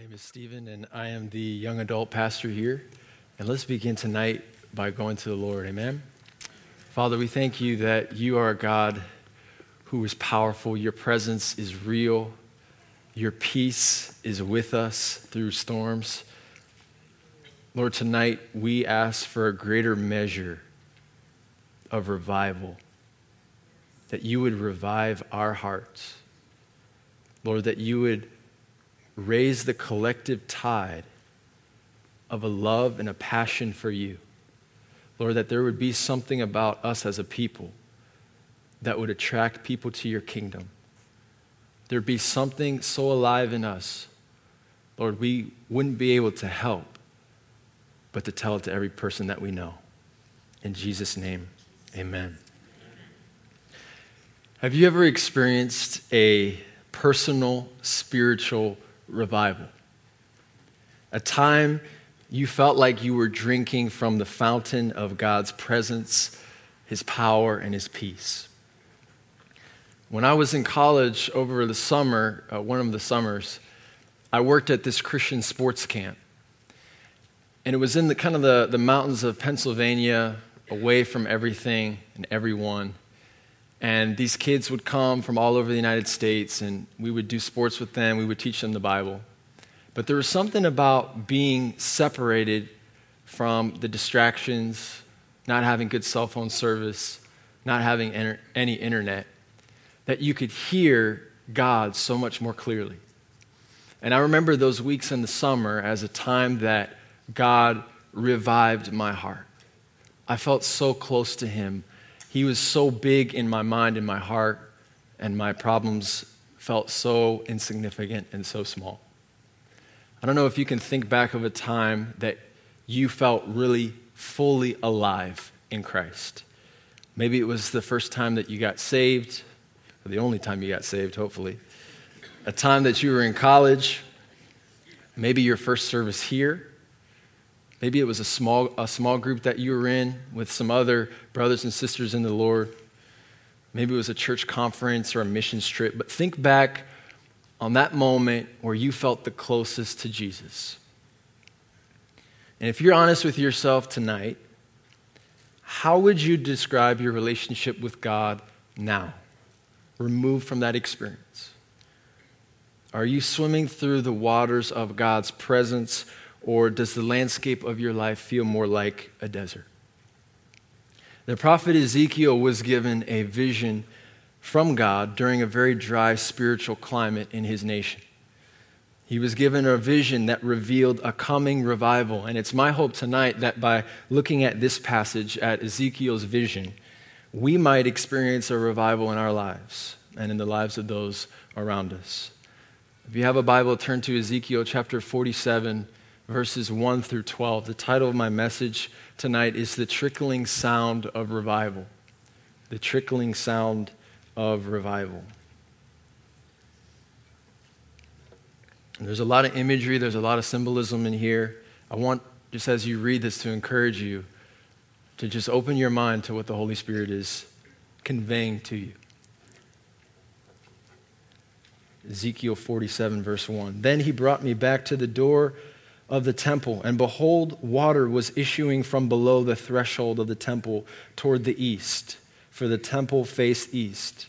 name is Stephen, and I am the young adult pastor here. And let's begin tonight by going to the Lord. Amen. Father, we thank you that you are a God who is powerful. Your presence is real. Your peace is with us through storms. Lord, tonight we ask for a greater measure of revival, that you would revive our hearts. Lord, that you would raise the collective tide of a love and a passion for you. Lord, that there would be something about us as a people that would attract people to your kingdom. There'd be something so alive in us, Lord, we wouldn't be able to help but to tell it to every person that we know. In Jesus' name, amen. Have you ever experienced a personal spiritual revival? A time you felt like you were drinking from the fountain of God's presence, His power, and His peace. When I was in college over the summer, uh, one of the summers, I worked at this Christian sports camp. And it was in the kind of the, the mountains of Pennsylvania, away from everything and everyone. And these kids would come from all over the United States, and we would do sports with them. We would teach them the Bible. But there was something about being separated from the distractions, not having good cell phone service, not having any internet, that you could hear God so much more clearly. And I remember those weeks in the summer as a time that God revived my heart. I felt so close to Him. He was so big in my mind and my heart, and my problems felt so insignificant and so small. I don't know if you can think back of a time that you felt really fully alive in Christ. Maybe it was the first time that you got saved, or the only time you got saved, hopefully. A time that you were in college, maybe your first service here, Maybe it was a small, a small group that you were in with some other brothers and sisters in the Lord. Maybe it was a church conference or a mission trip. But think back on that moment where you felt the closest to Jesus. And if you're honest with yourself tonight, how would you describe your relationship with God now, removed from that experience? Are you swimming through the waters of God's presence? Or does the landscape of your life feel more like a desert? The prophet Ezekiel was given a vision from God during a very dry spiritual climate in his nation. He was given a vision that revealed a coming revival. And it's my hope tonight that by looking at this passage, at Ezekiel's vision, we might experience a revival in our lives and in the lives of those around us. If you have a Bible, turn to Ezekiel chapter 47 verses 1 through 12. The title of my message tonight is The Trickling Sound of Revival. The Trickling Sound of Revival. And there's a lot of imagery, there's a lot of symbolism in here. I want, just as you read this, to encourage you to just open your mind to what the Holy Spirit is conveying to you. Ezekiel 47, verse 1. Then he brought me back to the door of the temple, and behold, water was issuing from below the threshold of the temple toward the east, for the temple faced east.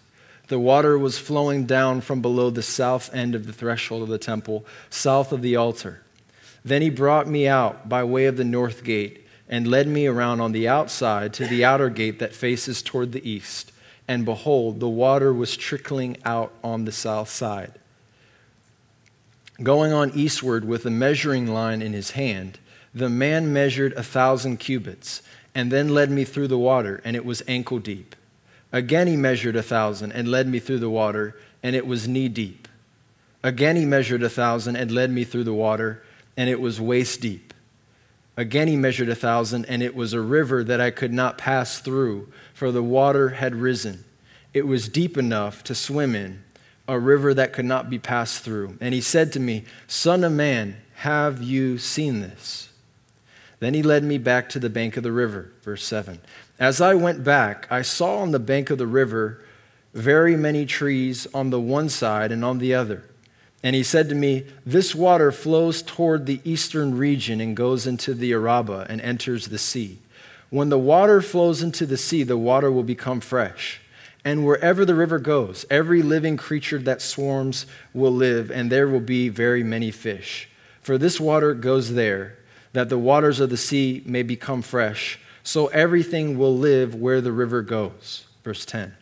The water was flowing down from below the south end of the threshold of the temple, south of the altar. Then he brought me out by way of the north gate and led me around on the outside to the outer gate that faces toward the east. And behold, the water was trickling out on the south side. Going on eastward with a measuring line in his hand, the man measured a thousand cubits, and then led me through the water, and it was ankle deep. Again he measured a thousand, and led me through the water, and it was knee deep. Again he measured a thousand, and led me through the water, and it was waist deep. Again he measured a thousand, and it was a river that I could not pass through, for the water had risen. It was deep enough to swim in a river that could not be passed through. And he said to me, Son of man, have you seen this? Then he led me back to the bank of the river. Verse 7. As I went back, I saw on the bank of the river very many trees on the one side and on the other. And he said to me, This water flows toward the eastern region and goes into the Arabah and enters the sea. When the water flows into the sea, the water will become fresh. And wherever the river goes, every living creature that swarms will live, and there will be very many fish. For this water goes there, that the waters of the sea may become fresh. So everything will live where the river goes. Verse 10.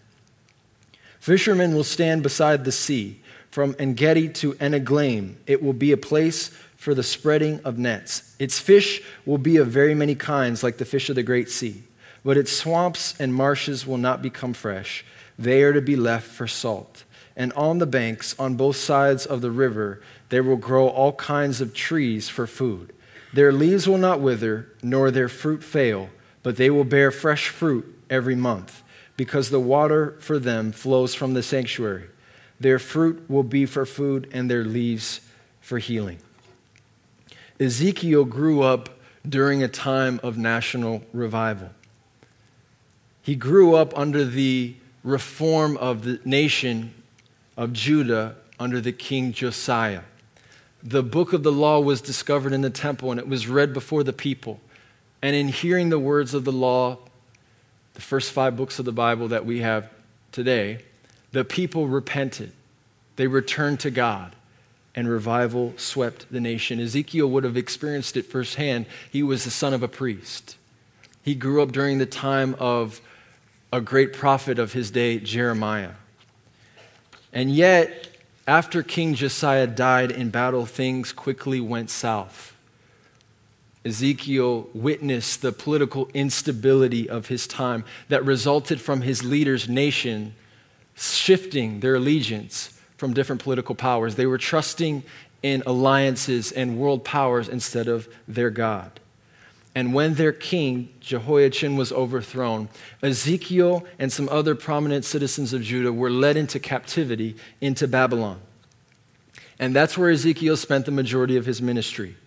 Fishermen will stand beside the sea from Engedi to Eneglaim. It will be a place for the spreading of nets. Its fish will be of very many kinds, like the fish of the great sea. But its swamps and marshes will not become fresh. They are to be left for salt. And on the banks, on both sides of the river, there will grow all kinds of trees for food. Their leaves will not wither, nor their fruit fail, but they will bear fresh fruit every month, because the water for them flows from the sanctuary. Their fruit will be for food, and their leaves for healing. Ezekiel grew up during a time of national revival. He grew up under the reform of the nation of Judah under the king Josiah. The book of the law was discovered in the temple and it was read before the people. And in hearing the words of the law, the first five books of the Bible that we have today, the people repented. They returned to God, and revival swept the nation. Ezekiel would have experienced it firsthand. He was the son of a priest. He grew up during the time of a great prophet of his day, Jeremiah. And yet, after King Josiah died in battle, things quickly went south. Ezekiel witnessed the political instability of his time that resulted from his leaders' nation shifting their allegiance from different political powers. They were trusting in alliances and world powers instead of their God. And when their king, Jehoiachin, was overthrown, Ezekiel and some other prominent citizens of Judah were led into captivity into Babylon. And that's where Ezekiel spent the majority of his ministry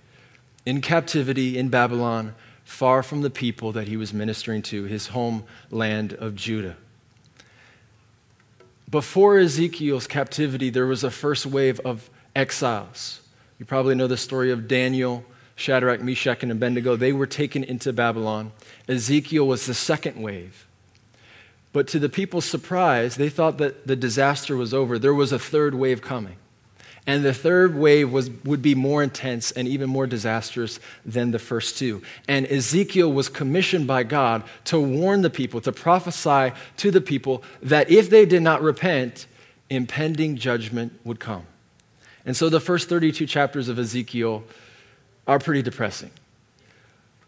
in captivity in Babylon, far from the people that he was ministering to, his homeland of Judah. Before Ezekiel's captivity, there was a first wave of exiles. You probably know the story of Daniel, Shadrach, Meshach, and Abednego. They were taken into Babylon. Ezekiel was the second wave. But to the people's surprise, they thought that the disaster was over. There was a third wave coming. And the third wave was, would be more intense and even more disastrous than the first two. And Ezekiel was commissioned by God to warn the people, to prophesy to the people that if they did not repent, impending judgment would come. And so the first 32 chapters of Ezekiel are pretty depressing.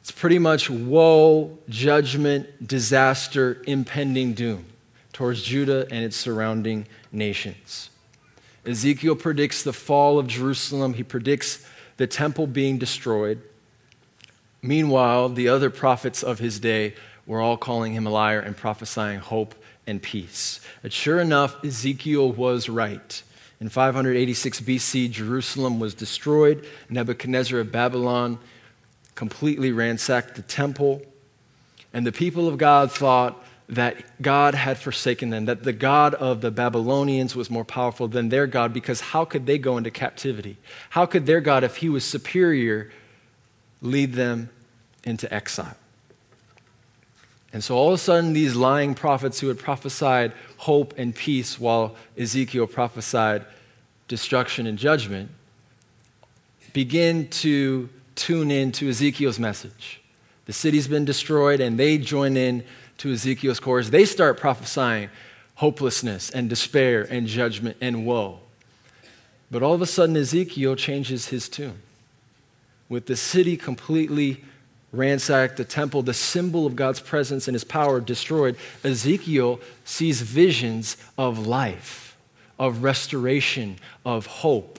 It's pretty much woe, judgment, disaster, impending doom towards Judah and its surrounding nations. Ezekiel predicts the fall of Jerusalem, he predicts the temple being destroyed. Meanwhile, the other prophets of his day were all calling him a liar and prophesying hope and peace. But sure enough, Ezekiel was right. In 586 BC, Jerusalem was destroyed. Nebuchadnezzar of Babylon completely ransacked the temple. And the people of God thought, that God had forsaken them, that the God of the Babylonians was more powerful than their God, because how could they go into captivity? How could their God, if he was superior, lead them into exile? And so all of a sudden, these lying prophets who had prophesied hope and peace while Ezekiel prophesied destruction and judgment begin to tune in to Ezekiel's message. The city's been destroyed, and they join in to Ezekiel's chorus, they start prophesying hopelessness and despair and judgment and woe. But all of a sudden, Ezekiel changes his tune. With the city completely ransacked, the temple, the symbol of God's presence and his power destroyed, Ezekiel sees visions of life, of restoration, of hope,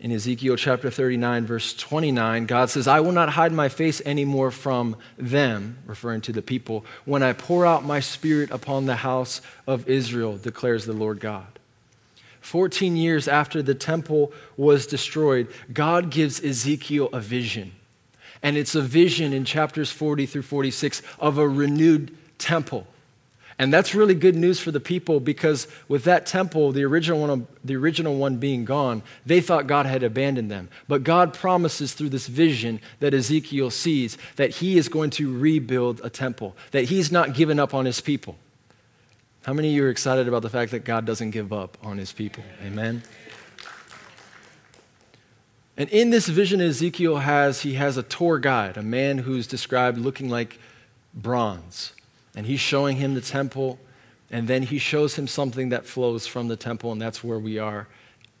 in Ezekiel chapter 39, verse 29, God says, I will not hide my face anymore from them, referring to the people, when I pour out my spirit upon the house of Israel, declares the Lord God. 14 years after the temple was destroyed, God gives Ezekiel a vision. And it's a vision in chapters 40 through 46 of a renewed temple And that's really good news for the people because with that temple, the original one, the original one being gone, they thought God had abandoned them. But God promises through this vision that Ezekiel sees that he is going to rebuild a temple, that he's not given up on his people. How many of you are excited about the fact that God doesn't give up on his people? Amen. And in this vision Ezekiel has, he has a tour guide, a man who's described looking like bronze and he's showing him the temple, and then he shows him something that flows from the temple, and that's where we are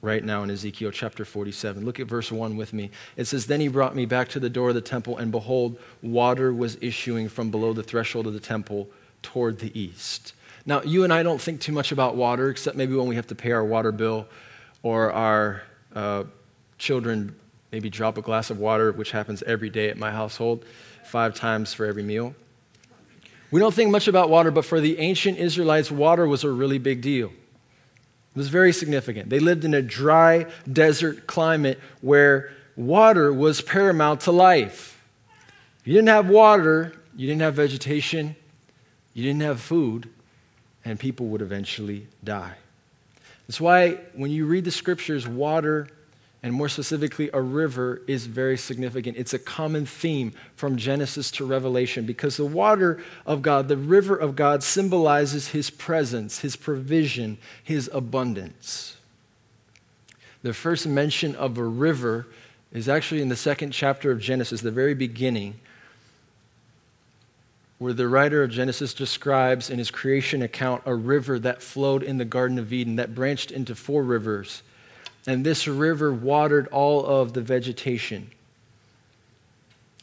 right now in Ezekiel chapter 47. Look at verse 1 with me. It says, Then he brought me back to the door of the temple, and behold, water was issuing from below the threshold of the temple toward the east. Now, you and I don't think too much about water, except maybe when we have to pay our water bill or our uh, children maybe drop a glass of water, which happens every day at my household, five times for every meal. We don't think much about water, but for the ancient Israelites, water was a really big deal. It was very significant. They lived in a dry desert climate where water was paramount to life. If you didn't have water, you didn't have vegetation, you didn't have food, and people would eventually die. That's why when you read the scriptures, water and more specifically, a river is very significant. It's a common theme from Genesis to Revelation because the water of God, the river of God, symbolizes His presence, His provision, His abundance. The first mention of a river is actually in the second chapter of Genesis, the very beginning, where the writer of Genesis describes in his creation account a river that flowed in the Garden of Eden, that branched into four rivers and this river watered all of the vegetation.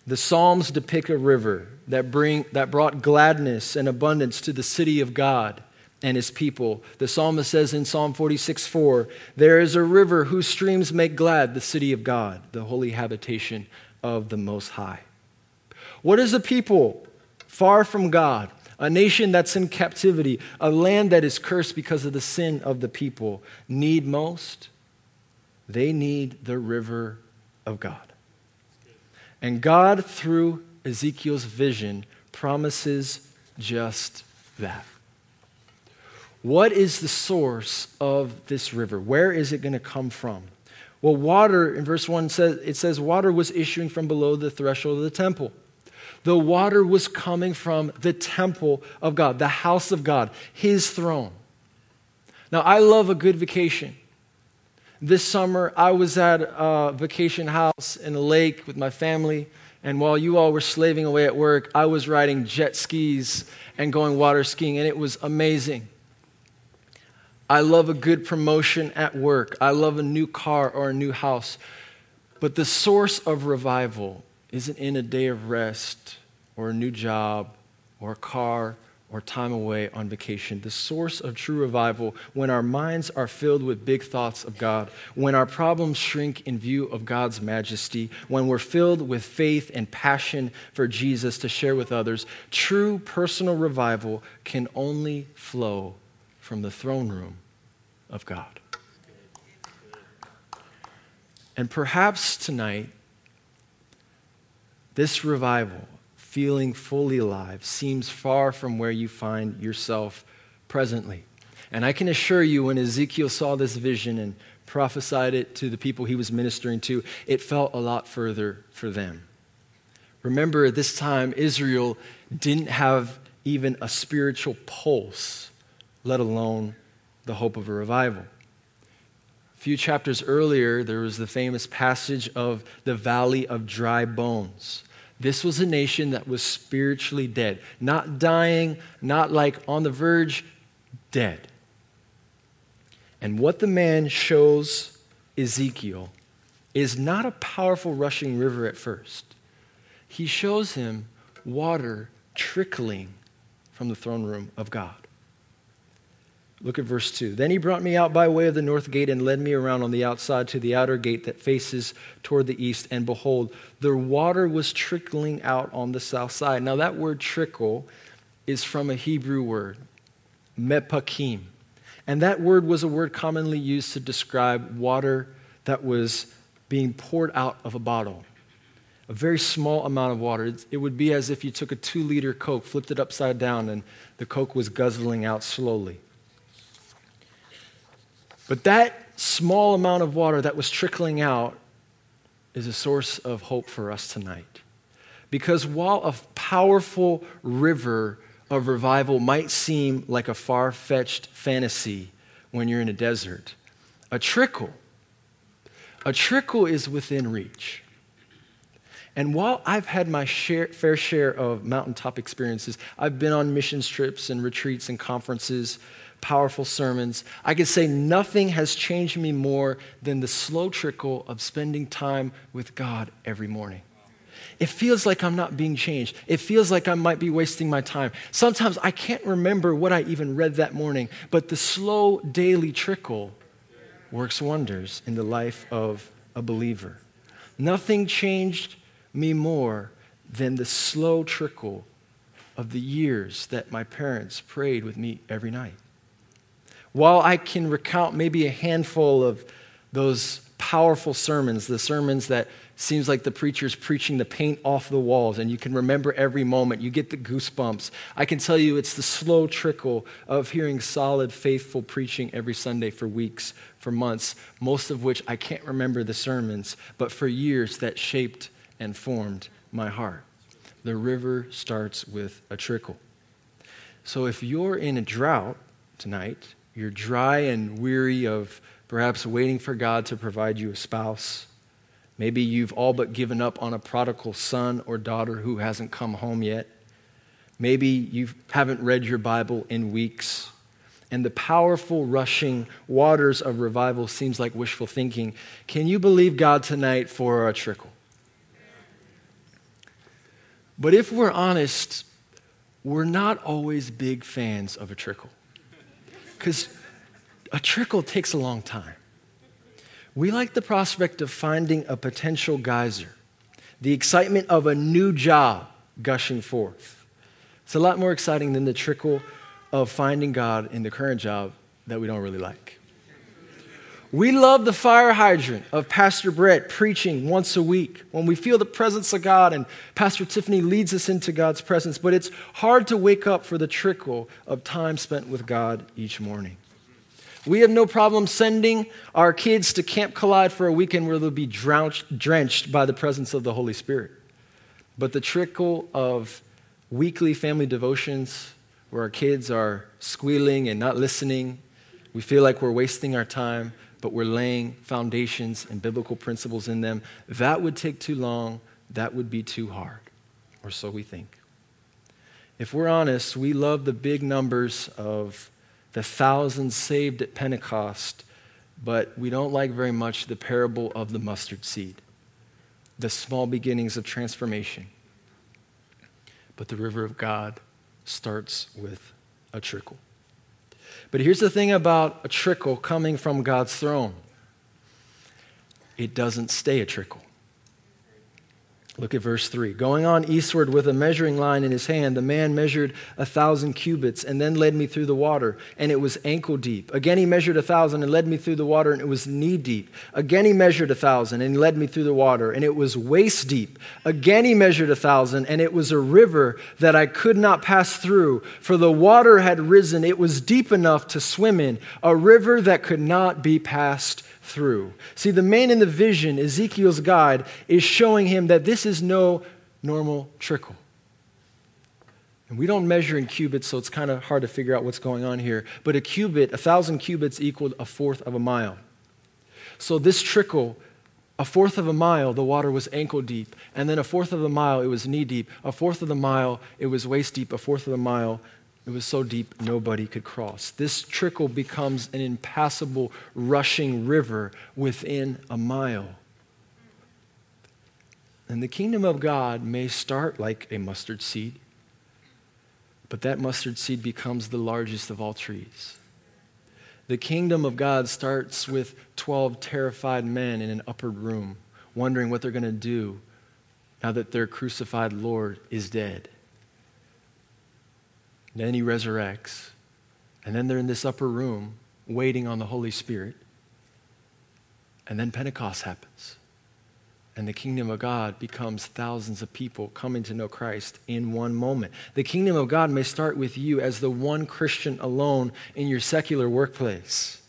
The Psalms depict a river that, bring, that brought gladness and abundance to the city of God and his people. The psalmist says in Psalm 46 4, There is a river whose streams make glad the city of God, the holy habitation of the Most High. What is a people far from God? A nation that's in captivity, a land that is cursed because of the sin of the people, need most? They need the river of God. And God, through Ezekiel's vision, promises just that. What is the source of this river? Where is it going to come from? Well, water, in verse 1, says, it says water was issuing from below the threshold of the temple. The water was coming from the temple of God, the house of God, his throne. Now, I love a good vacation. This summer, I was at a vacation house in a lake with my family, and while you all were slaving away at work, I was riding jet skis and going water skiing, and it was amazing. I love a good promotion at work. I love a new car or a new house. But the source of revival isn't in a day of rest or a new job or a car or time away on vacation. The source of true revival, when our minds are filled with big thoughts of God, when our problems shrink in view of God's majesty, when we're filled with faith and passion for Jesus to share with others, true personal revival can only flow from the throne room of God. And perhaps tonight, this revival feeling fully alive seems far from where you find yourself presently. And I can assure you, when Ezekiel saw this vision and prophesied it to the people he was ministering to, it felt a lot further for them. Remember, at this time, Israel didn't have even a spiritual pulse, let alone the hope of a revival. A few chapters earlier, there was the famous passage of the valley of dry bones. This was a nation that was spiritually dead, not dying, not like on the verge, dead. And what the man shows Ezekiel is not a powerful rushing river at first. He shows him water trickling from the throne room of God. Look at verse 2. Then he brought me out by way of the north gate and led me around on the outside to the outer gate that faces toward the east. And behold, the water was trickling out on the south side. Now, that word trickle is from a Hebrew word, mepakim. And that word was a word commonly used to describe water that was being poured out of a bottle. a very small amount of water. It would be as if you took a two liter Coke, flipped it upside down, and the Coke was guzzling out slowly. But that small amount of water that was trickling out is a source of hope for us tonight. Because while a powerful river of revival might seem like a far fetched fantasy when you're in a desert, a trickle, a trickle is within reach. And while I've had my share, fair share of mountaintop experiences, I've been on missions trips and retreats and conferences, powerful sermons. I could say nothing has changed me more than the slow trickle of spending time with God every morning. It feels like I'm not being changed. It feels like I might be wasting my time. Sometimes I can't remember what I even read that morning, but the slow daily trickle works wonders in the life of a believer. Nothing changed me more than the slow trickle of the years that my parents prayed with me every night. While I can recount maybe a handful of those powerful sermons, the sermons that seems like the preacher's preaching the paint off the walls and you can remember every moment. You get the goosebumps. I can tell you it's the slow trickle of hearing solid, faithful preaching every Sunday for weeks, for months, most of which I can't remember the sermons, but for years that shaped and formed my heart. The river starts with a trickle. So if you're in a drought tonight, you're dry and weary of perhaps waiting for God to provide you a spouse. Maybe you've all but given up on a prodigal son or daughter who hasn't come home yet. Maybe you haven't read your Bible in weeks. And the powerful rushing waters of revival seems like wishful thinking. Can you believe God tonight for a trickle? But if we're honest, we're not always big fans of a trickle. Because a trickle takes a long time. We like the prospect of finding a potential geyser, the excitement of a new job gushing forth. It's a lot more exciting than the trickle of finding God in the current job that we don't really like. We love the fire hydrant of Pastor Brett preaching once a week when we feel the presence of God and Pastor Tiffany leads us into God's presence, but it's hard to wake up for the trickle of time spent with God each morning. We have no problem sending our kids to Camp Collide for a weekend where they'll be drenched by the presence of the Holy Spirit. But the trickle of weekly family devotions where our kids are squealing and not listening, we feel like we're wasting our time but we're laying foundations and biblical principles in them. That would take too long. That would be too hard. Or so we think. If we're honest, we love the big numbers of the thousands saved at Pentecost, but we don't like very much the parable of the mustard seed, the small beginnings of transformation. But the river of God starts with a trickle. But here's the thing about a trickle coming from God's throne it doesn't stay a trickle. Look at verse 3. Going on eastward with a measuring line in his hand, the man measured a thousand cubits and then led me through the water, and it was ankle deep. Again, he measured a thousand and led me through the water, and it was knee deep. Again, he measured a thousand and led me through the water, and it was waist deep. Again, he measured a thousand, and it was a river that I could not pass through, for the water had risen. It was deep enough to swim in, a river that could not be passed through. See, the man in the vision, Ezekiel's guide, is showing him that this is no normal trickle. And we don't measure in cubits, so it's kind of hard to figure out what's going on here. But a cubit, a thousand cubits equaled a fourth of a mile. So this trickle, a fourth of a mile, the water was ankle deep. And then a fourth of a mile, it was knee deep. A fourth of the mile, it was waist deep. A fourth of the mile, it was so deep nobody could cross. This trickle becomes an impassable, rushing river within a mile. And the kingdom of God may start like a mustard seed, but that mustard seed becomes the largest of all trees. The kingdom of God starts with 12 terrified men in an upper room, wondering what they're going to do now that their crucified Lord is dead. Then he resurrects. And then they're in this upper room waiting on the Holy Spirit. And then Pentecost happens. And the kingdom of God becomes thousands of people coming to know Christ in one moment. The kingdom of God may start with you as the one Christian alone in your secular workplace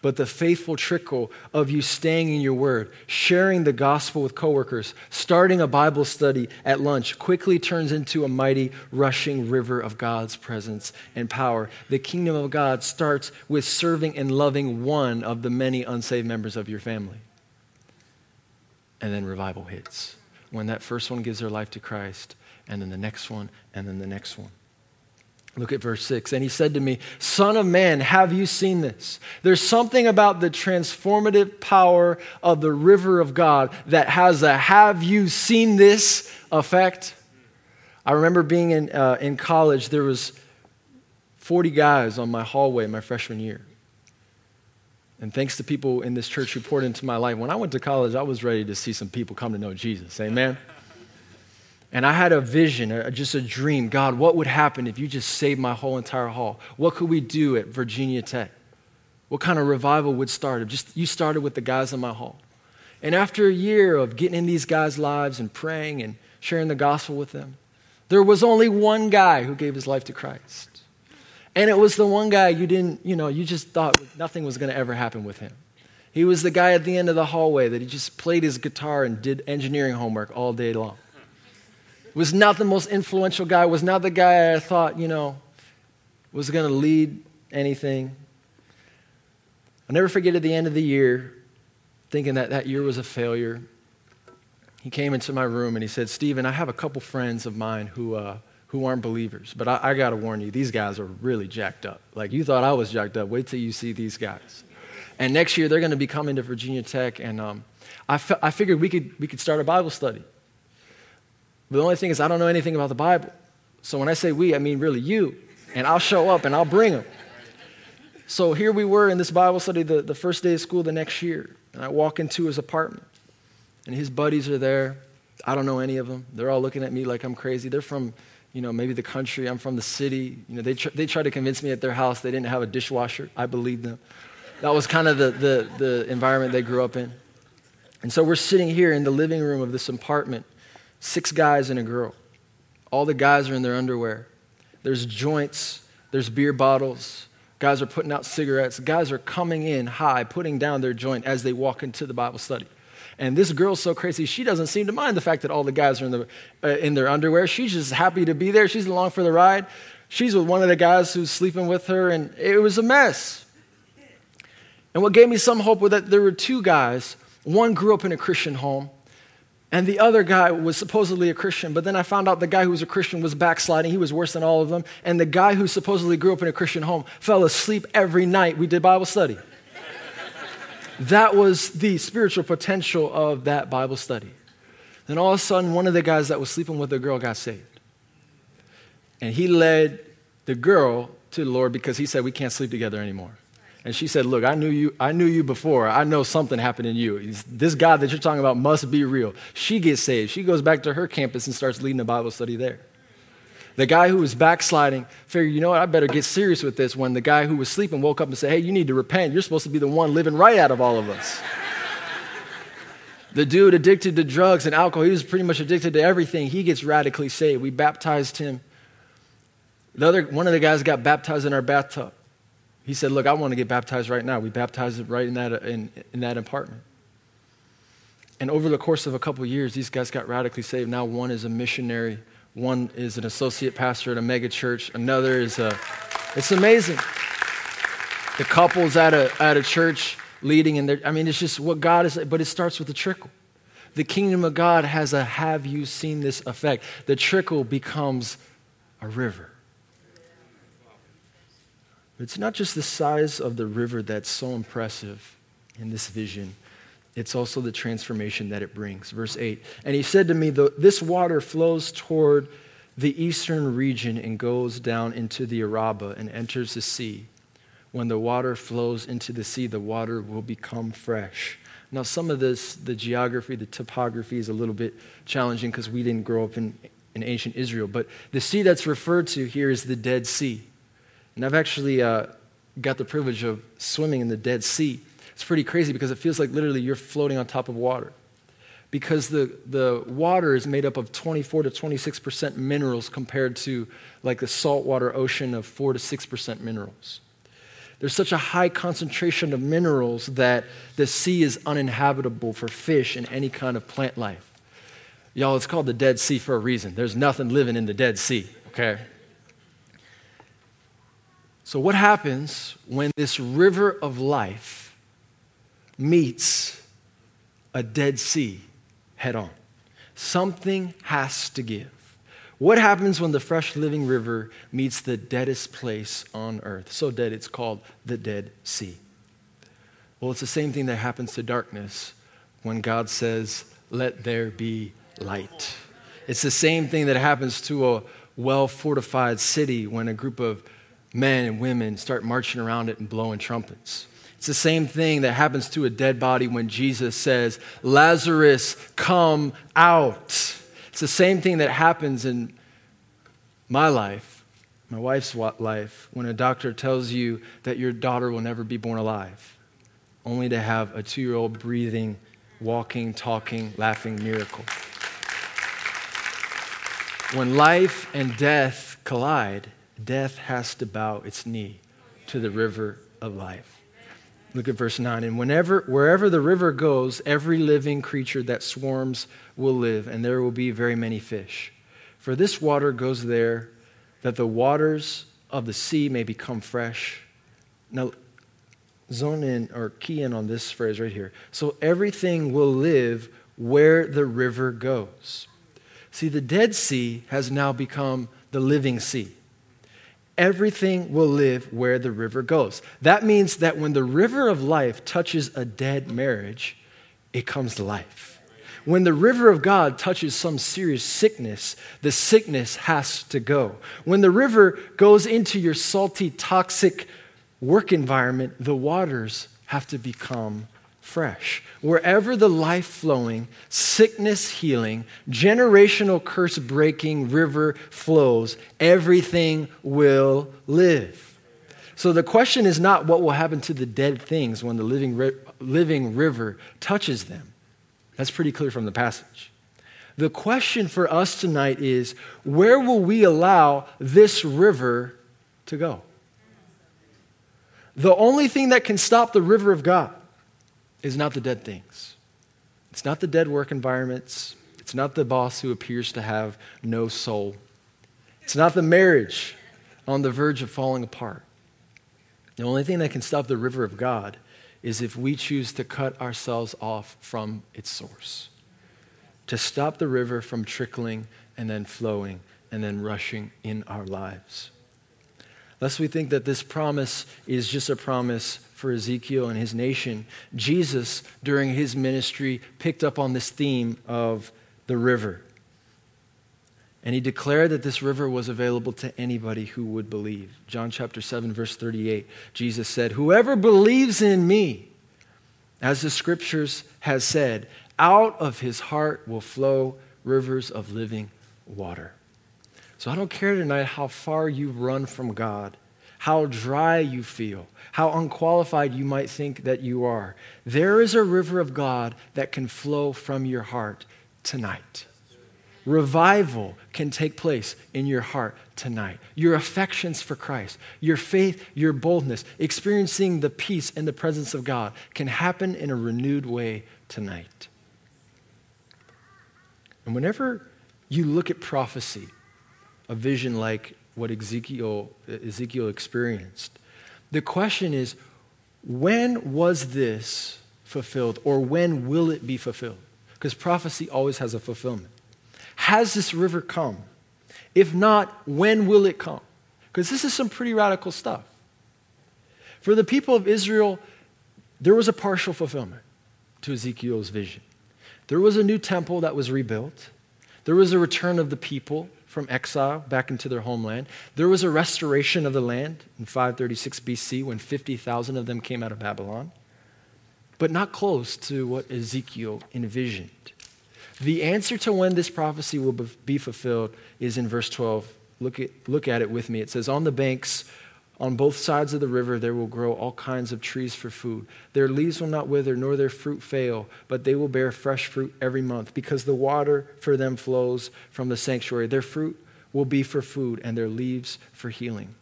but the faithful trickle of you staying in your word, sharing the gospel with coworkers, starting a Bible study at lunch quickly turns into a mighty rushing river of God's presence and power. The kingdom of God starts with serving and loving one of the many unsaved members of your family. And then revival hits. When that first one gives their life to Christ, and then the next one, and then the next one. Look at verse 6. And he said to me, Son of man, have you seen this? There's something about the transformative power of the river of God that has a have you seen this effect. I remember being in, uh, in college, there was 40 guys on my hallway my freshman year. And thanks to people in this church who poured into my life, when I went to college, I was ready to see some people come to know Jesus. Amen. And I had a vision, a, just a dream. God, what would happen if you just saved my whole entire hall? What could we do at Virginia Tech? What kind of revival would start? If just you started with the guys in my hall. And after a year of getting in these guys' lives and praying and sharing the gospel with them, there was only one guy who gave his life to Christ. And it was the one guy you didn't, you know, you just thought nothing was going to ever happen with him. He was the guy at the end of the hallway that he just played his guitar and did engineering homework all day long was not the most influential guy, was not the guy I thought, you know, was going to lead anything. I'll never forget at the end of the year, thinking that that year was a failure. He came into my room and he said, Stephen, I have a couple friends of mine who, uh, who aren't believers, but I, I got to warn you, these guys are really jacked up. Like you thought I was jacked up. Wait till you see these guys. And next year they're going to be coming to Virginia Tech, and um, I, f- I figured we could, we could start a Bible study. The only thing is, I don't know anything about the Bible. So when I say we, I mean really you. And I'll show up and I'll bring them. So here we were in this Bible study the, the first day of school the next year. And I walk into his apartment, and his buddies are there. I don't know any of them. They're all looking at me like I'm crazy. They're from, you know, maybe the country. I'm from the city. You know, they, tr- they tried to convince me at their house they didn't have a dishwasher. I believed them. That was kind of the, the, the environment they grew up in. And so we're sitting here in the living room of this apartment Six guys and a girl. All the guys are in their underwear. There's joints, there's beer bottles. Guys are putting out cigarettes. Guys are coming in high, putting down their joint as they walk into the Bible study. And this girl's so crazy, she doesn't seem to mind the fact that all the guys are in, the, uh, in their underwear. She's just happy to be there. She's along for the ride. She's with one of the guys who's sleeping with her, and it was a mess. And what gave me some hope was that there were two guys. One grew up in a Christian home, and the other guy was supposedly a Christian, but then I found out the guy who was a Christian was backsliding. He was worse than all of them. And the guy who supposedly grew up in a Christian home fell asleep every night we did Bible study. that was the spiritual potential of that Bible study. Then all of a sudden, one of the guys that was sleeping with the girl got saved. And he led the girl to the Lord because he said, We can't sleep together anymore. And she said, Look, I knew you, I knew you before. I know something happened in you. This God that you're talking about must be real. She gets saved. She goes back to her campus and starts leading a Bible study there. The guy who was backsliding figured, you know what, I better get serious with this when the guy who was sleeping woke up and said, Hey, you need to repent. You're supposed to be the one living right out of all of us. the dude addicted to drugs and alcohol, he was pretty much addicted to everything. He gets radically saved. We baptized him. The other, one of the guys got baptized in our bathtub. He said, Look, I want to get baptized right now. We baptized it right in that, in, in that apartment. And over the course of a couple of years, these guys got radically saved. Now one is a missionary, one is an associate pastor at a mega church, another is a. It's amazing. The couple's at a, at a church leading, and I mean, it's just what God is, but it starts with a trickle. The kingdom of God has a have you seen this effect? The trickle becomes a river. It's not just the size of the river that's so impressive in this vision, it's also the transformation that it brings. Verse 8 And he said to me, This water flows toward the eastern region and goes down into the Arabah and enters the sea. When the water flows into the sea, the water will become fresh. Now, some of this, the geography, the topography is a little bit challenging because we didn't grow up in, in ancient Israel. But the sea that's referred to here is the Dead Sea. And I've actually uh, got the privilege of swimming in the Dead Sea. It's pretty crazy because it feels like literally you're floating on top of water. because the, the water is made up of 24 to 26% minerals compared to like the saltwater ocean of 4 to 6% minerals. There's such a high concentration of minerals that the sea is uninhabitable for fish and any kind of plant life. Y'all, it's called the Dead Sea for a reason. There's nothing living in the Dead Sea, okay? So, what happens when this river of life meets a Dead Sea head on? Something has to give. What happens when the fresh living river meets the deadest place on earth? So dead it's called the Dead Sea. Well, it's the same thing that happens to darkness when God says, Let there be light. It's the same thing that happens to a well fortified city when a group of men and women start marching around it and blowing trumpets. It's the same thing that happens to a dead body when Jesus says, Lazarus, come out. It's the same thing that happens in my life, my wife's life, when a doctor tells you that your daughter will never be born alive, only to have a two year old breathing, walking, talking, laughing miracle. When life and death collide, death has to bow its knee to the river of life. Look at verse 9. And whenever, wherever the river goes, every living creature that swarms will live, and there will be very many fish. For this water goes there, that the waters of the sea may become fresh. Now, zone in or key in on this phrase right here. So everything will live where the river goes. See, the Dead Sea has now become the living sea everything will live where the river goes. That means that when the river of life touches a dead marriage, it comes to life. When the river of God touches some serious sickness, the sickness has to go. When the river goes into your salty, toxic work environment, the waters have to become fresh. Wherever the life flowing, sickness healing, generational curse breaking river flows, everything will live. So the question is not what will happen to the dead things when the living, ri- living river touches them. That's pretty clear from the passage. The question for us tonight is where will we allow this river to go? The only thing that can stop the river of God is not the dead things. It's not the dead work environments. It's not the boss who appears to have no soul. It's not the marriage on the verge of falling apart. The only thing that can stop the river of God is if we choose to cut ourselves off from its source, to stop the river from trickling and then flowing and then rushing in our lives. Lest we think that this promise is just a promise for Ezekiel and his nation, Jesus, during his ministry, picked up on this theme of the river. And he declared that this river was available to anybody who would believe. John chapter 7, verse 38, Jesus said, Whoever believes in me, as the scriptures has said, out of his heart will flow rivers of living water. So I don't care tonight how far you run from God how dry you feel, how unqualified you might think that you are. There is a river of God that can flow from your heart tonight. Revival can take place in your heart tonight. Your affections for Christ, your faith, your boldness, experiencing the peace and the presence of God can happen in a renewed way tonight. And whenever you look at prophecy, a vision like what Ezekiel, Ezekiel experienced. The question is when was this fulfilled, or when will it be fulfilled? Because prophecy always has a fulfillment. Has this river come? If not, when will it come? Because this is some pretty radical stuff. For the people of Israel, there was a partial fulfillment to Ezekiel's vision. There was a new temple that was rebuilt. There was a return of the people from exile back into their homeland. There was a restoration of the land in 536 BC when 50,000 of them came out of Babylon, but not close to what Ezekiel envisioned. The answer to when this prophecy will be fulfilled is in verse 12. Look at, look at it with me. It says, On the banks On both sides of the river there will grow all kinds of trees for food. Their leaves will not wither, nor their fruit fail, but they will bear fresh fruit every month, because the water for them flows from the sanctuary. Their fruit will be for food, and their leaves for healing.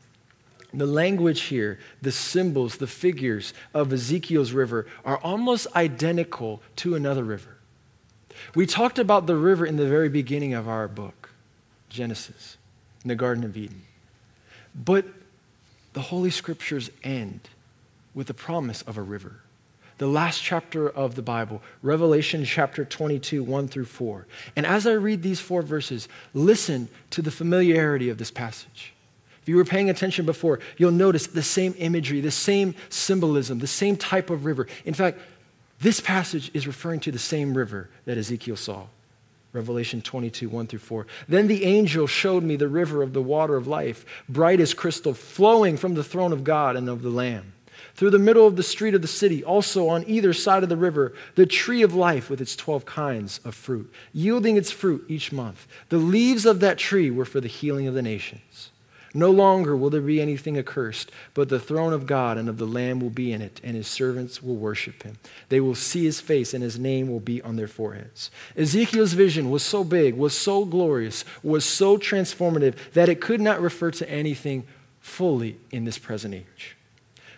The language here, the symbols, the figures of Ezekiel's river are almost identical to another river. We talked about the river in the very beginning of our book, Genesis, in the Garden of Eden. But the Holy Scriptures end with the promise of a river. The last chapter of the Bible, Revelation chapter 22, 1 through 4. And as I read these four verses, listen to the familiarity of this passage. If you were paying attention before, you'll notice the same imagery, the same symbolism, the same type of river. In fact, this passage is referring to the same river that Ezekiel saw. Revelation 22, 1 through 4. Then the angel showed me the river of the water of life, bright as crystal, flowing from the throne of God and of the Lamb. Through the middle of the street of the city, also on either side of the river, the tree of life with its 12 kinds of fruit, yielding its fruit each month. The leaves of that tree were for the healing of the nations. No longer will there be anything accursed, but the throne of God and of the Lamb will be in it, and his servants will worship him. They will see his face, and his name will be on their foreheads. Ezekiel's vision was so big, was so glorious, was so transformative that it could not refer to anything fully in this present age.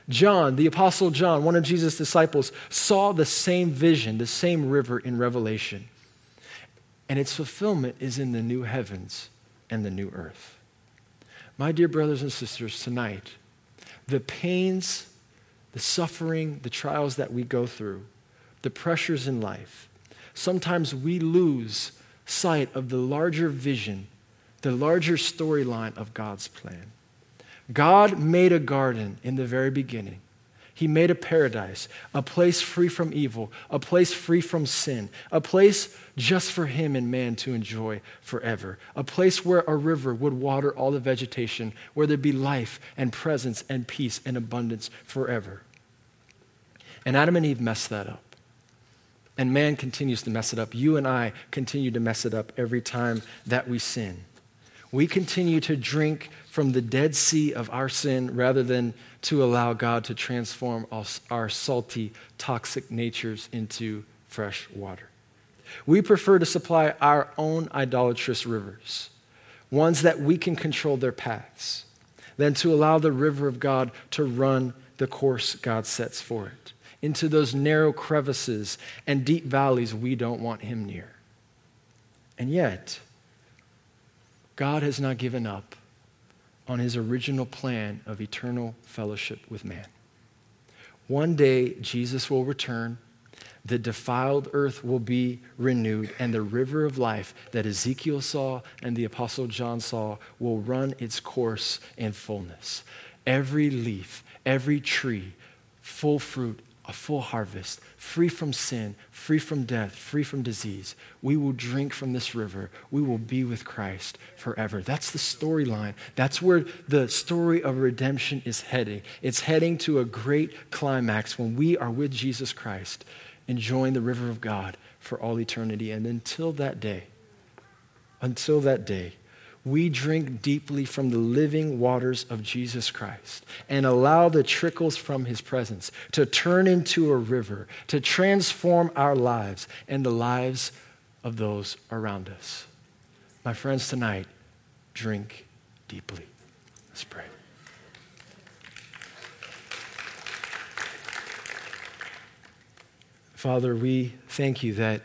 John, the Apostle John, one of Jesus' disciples, saw the same vision, the same river in Revelation. And its fulfillment is in the new heavens and the new earth. My dear brothers and sisters, tonight, the pains, the suffering, the trials that we go through, the pressures in life, sometimes we lose sight of the larger vision, the larger storyline of God's plan. God made a garden in the very beginning he made a paradise, a place free from evil, a place free from sin, a place just for him and man to enjoy forever, a place where a river would water all the vegetation, where there'd be life and presence and peace and abundance forever. And Adam and Eve messed that up. And man continues to mess it up. You and I continue to mess it up every time that we sin. We continue to drink from the Dead Sea of our sin rather than to allow God to transform our salty, toxic natures into fresh water. We prefer to supply our own idolatrous rivers, ones that we can control their paths, than to allow the river of God to run the course God sets for it into those narrow crevices and deep valleys we don't want Him near. And yet, God has not given up on his original plan of eternal fellowship with man. One day, Jesus will return, the defiled earth will be renewed, and the river of life that Ezekiel saw and the Apostle John saw will run its course in fullness. Every leaf, every tree, full fruit, a full harvest, free from sin, free from death, free from disease. We will drink from this river. We will be with Christ forever. That's the storyline. That's where the story of redemption is heading. It's heading to a great climax when we are with Jesus Christ, enjoying the river of God for all eternity. And until that day, until that day, we drink deeply from the living waters of Jesus Christ and allow the trickles from his presence to turn into a river, to transform our lives and the lives of those around us. My friends, tonight, drink deeply. Let's pray. Father, we thank you that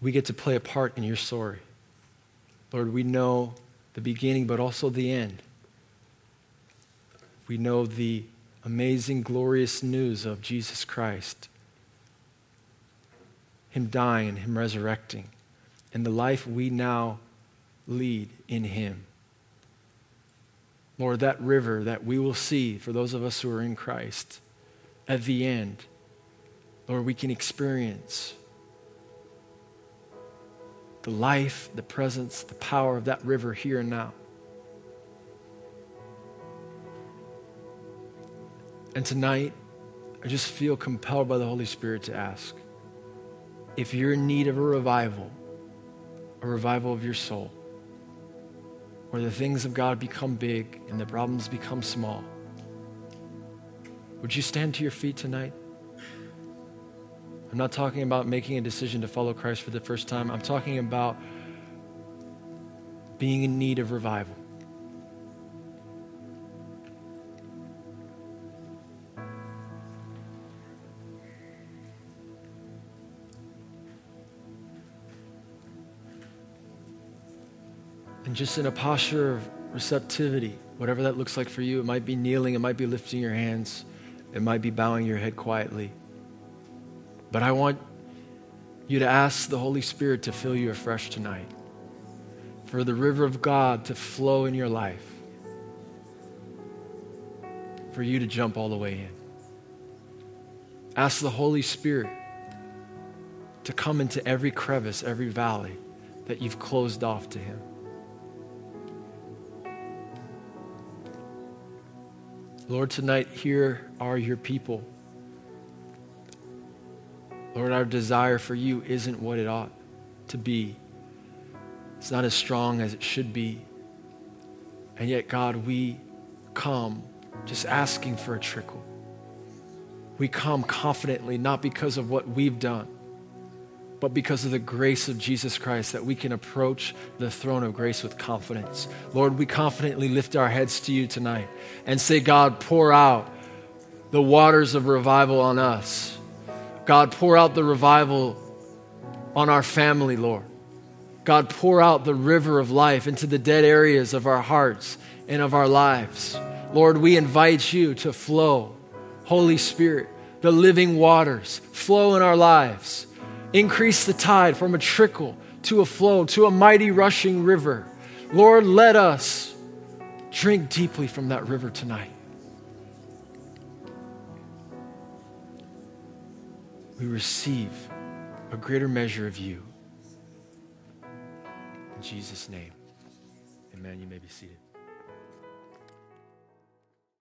we get to play a part in your story. Lord, we know the beginning, but also the end. We know the amazing, glorious news of Jesus Christ, Him dying, Him resurrecting, and the life we now lead in Him. Lord, that river that we will see for those of us who are in Christ at the end, Lord, we can experience the life, the presence, the power of that river here and now. And tonight, I just feel compelled by the Holy Spirit to ask if you're in need of a revival, a revival of your soul, where the things of God become big and the problems become small, Would you stand to your feet tonight? I'm not talking about making a decision to follow Christ for the first time. I'm talking about being in need of revival. And just in a posture of receptivity, whatever that looks like for you, it might be kneeling, it might be lifting your hands, it might be bowing your head quietly. But I want you to ask the Holy Spirit to fill you afresh tonight, for the river of God to flow in your life, for you to jump all the way in. Ask the Holy Spirit to come into every crevice, every valley that you've closed off to Him. Lord, tonight, here are your people. Lord, our desire for you isn't what it ought to be. It's not as strong as it should be. And yet, God, we come just asking for a trickle. We come confidently, not because of what we've done, but because of the grace of Jesus Christ that we can approach the throne of grace with confidence. Lord, we confidently lift our heads to you tonight and say, God, pour out the waters of revival on us. God, pour out the revival on our family, Lord. God, pour out the river of life into the dead areas of our hearts and of our lives. Lord, we invite you to flow. Holy Spirit, the living waters, flow in our lives. Increase the tide from a trickle to a flow, to a mighty rushing river. Lord, let us drink deeply from that river tonight. We receive a greater measure of you. In Jesus' name, amen. You may be seated.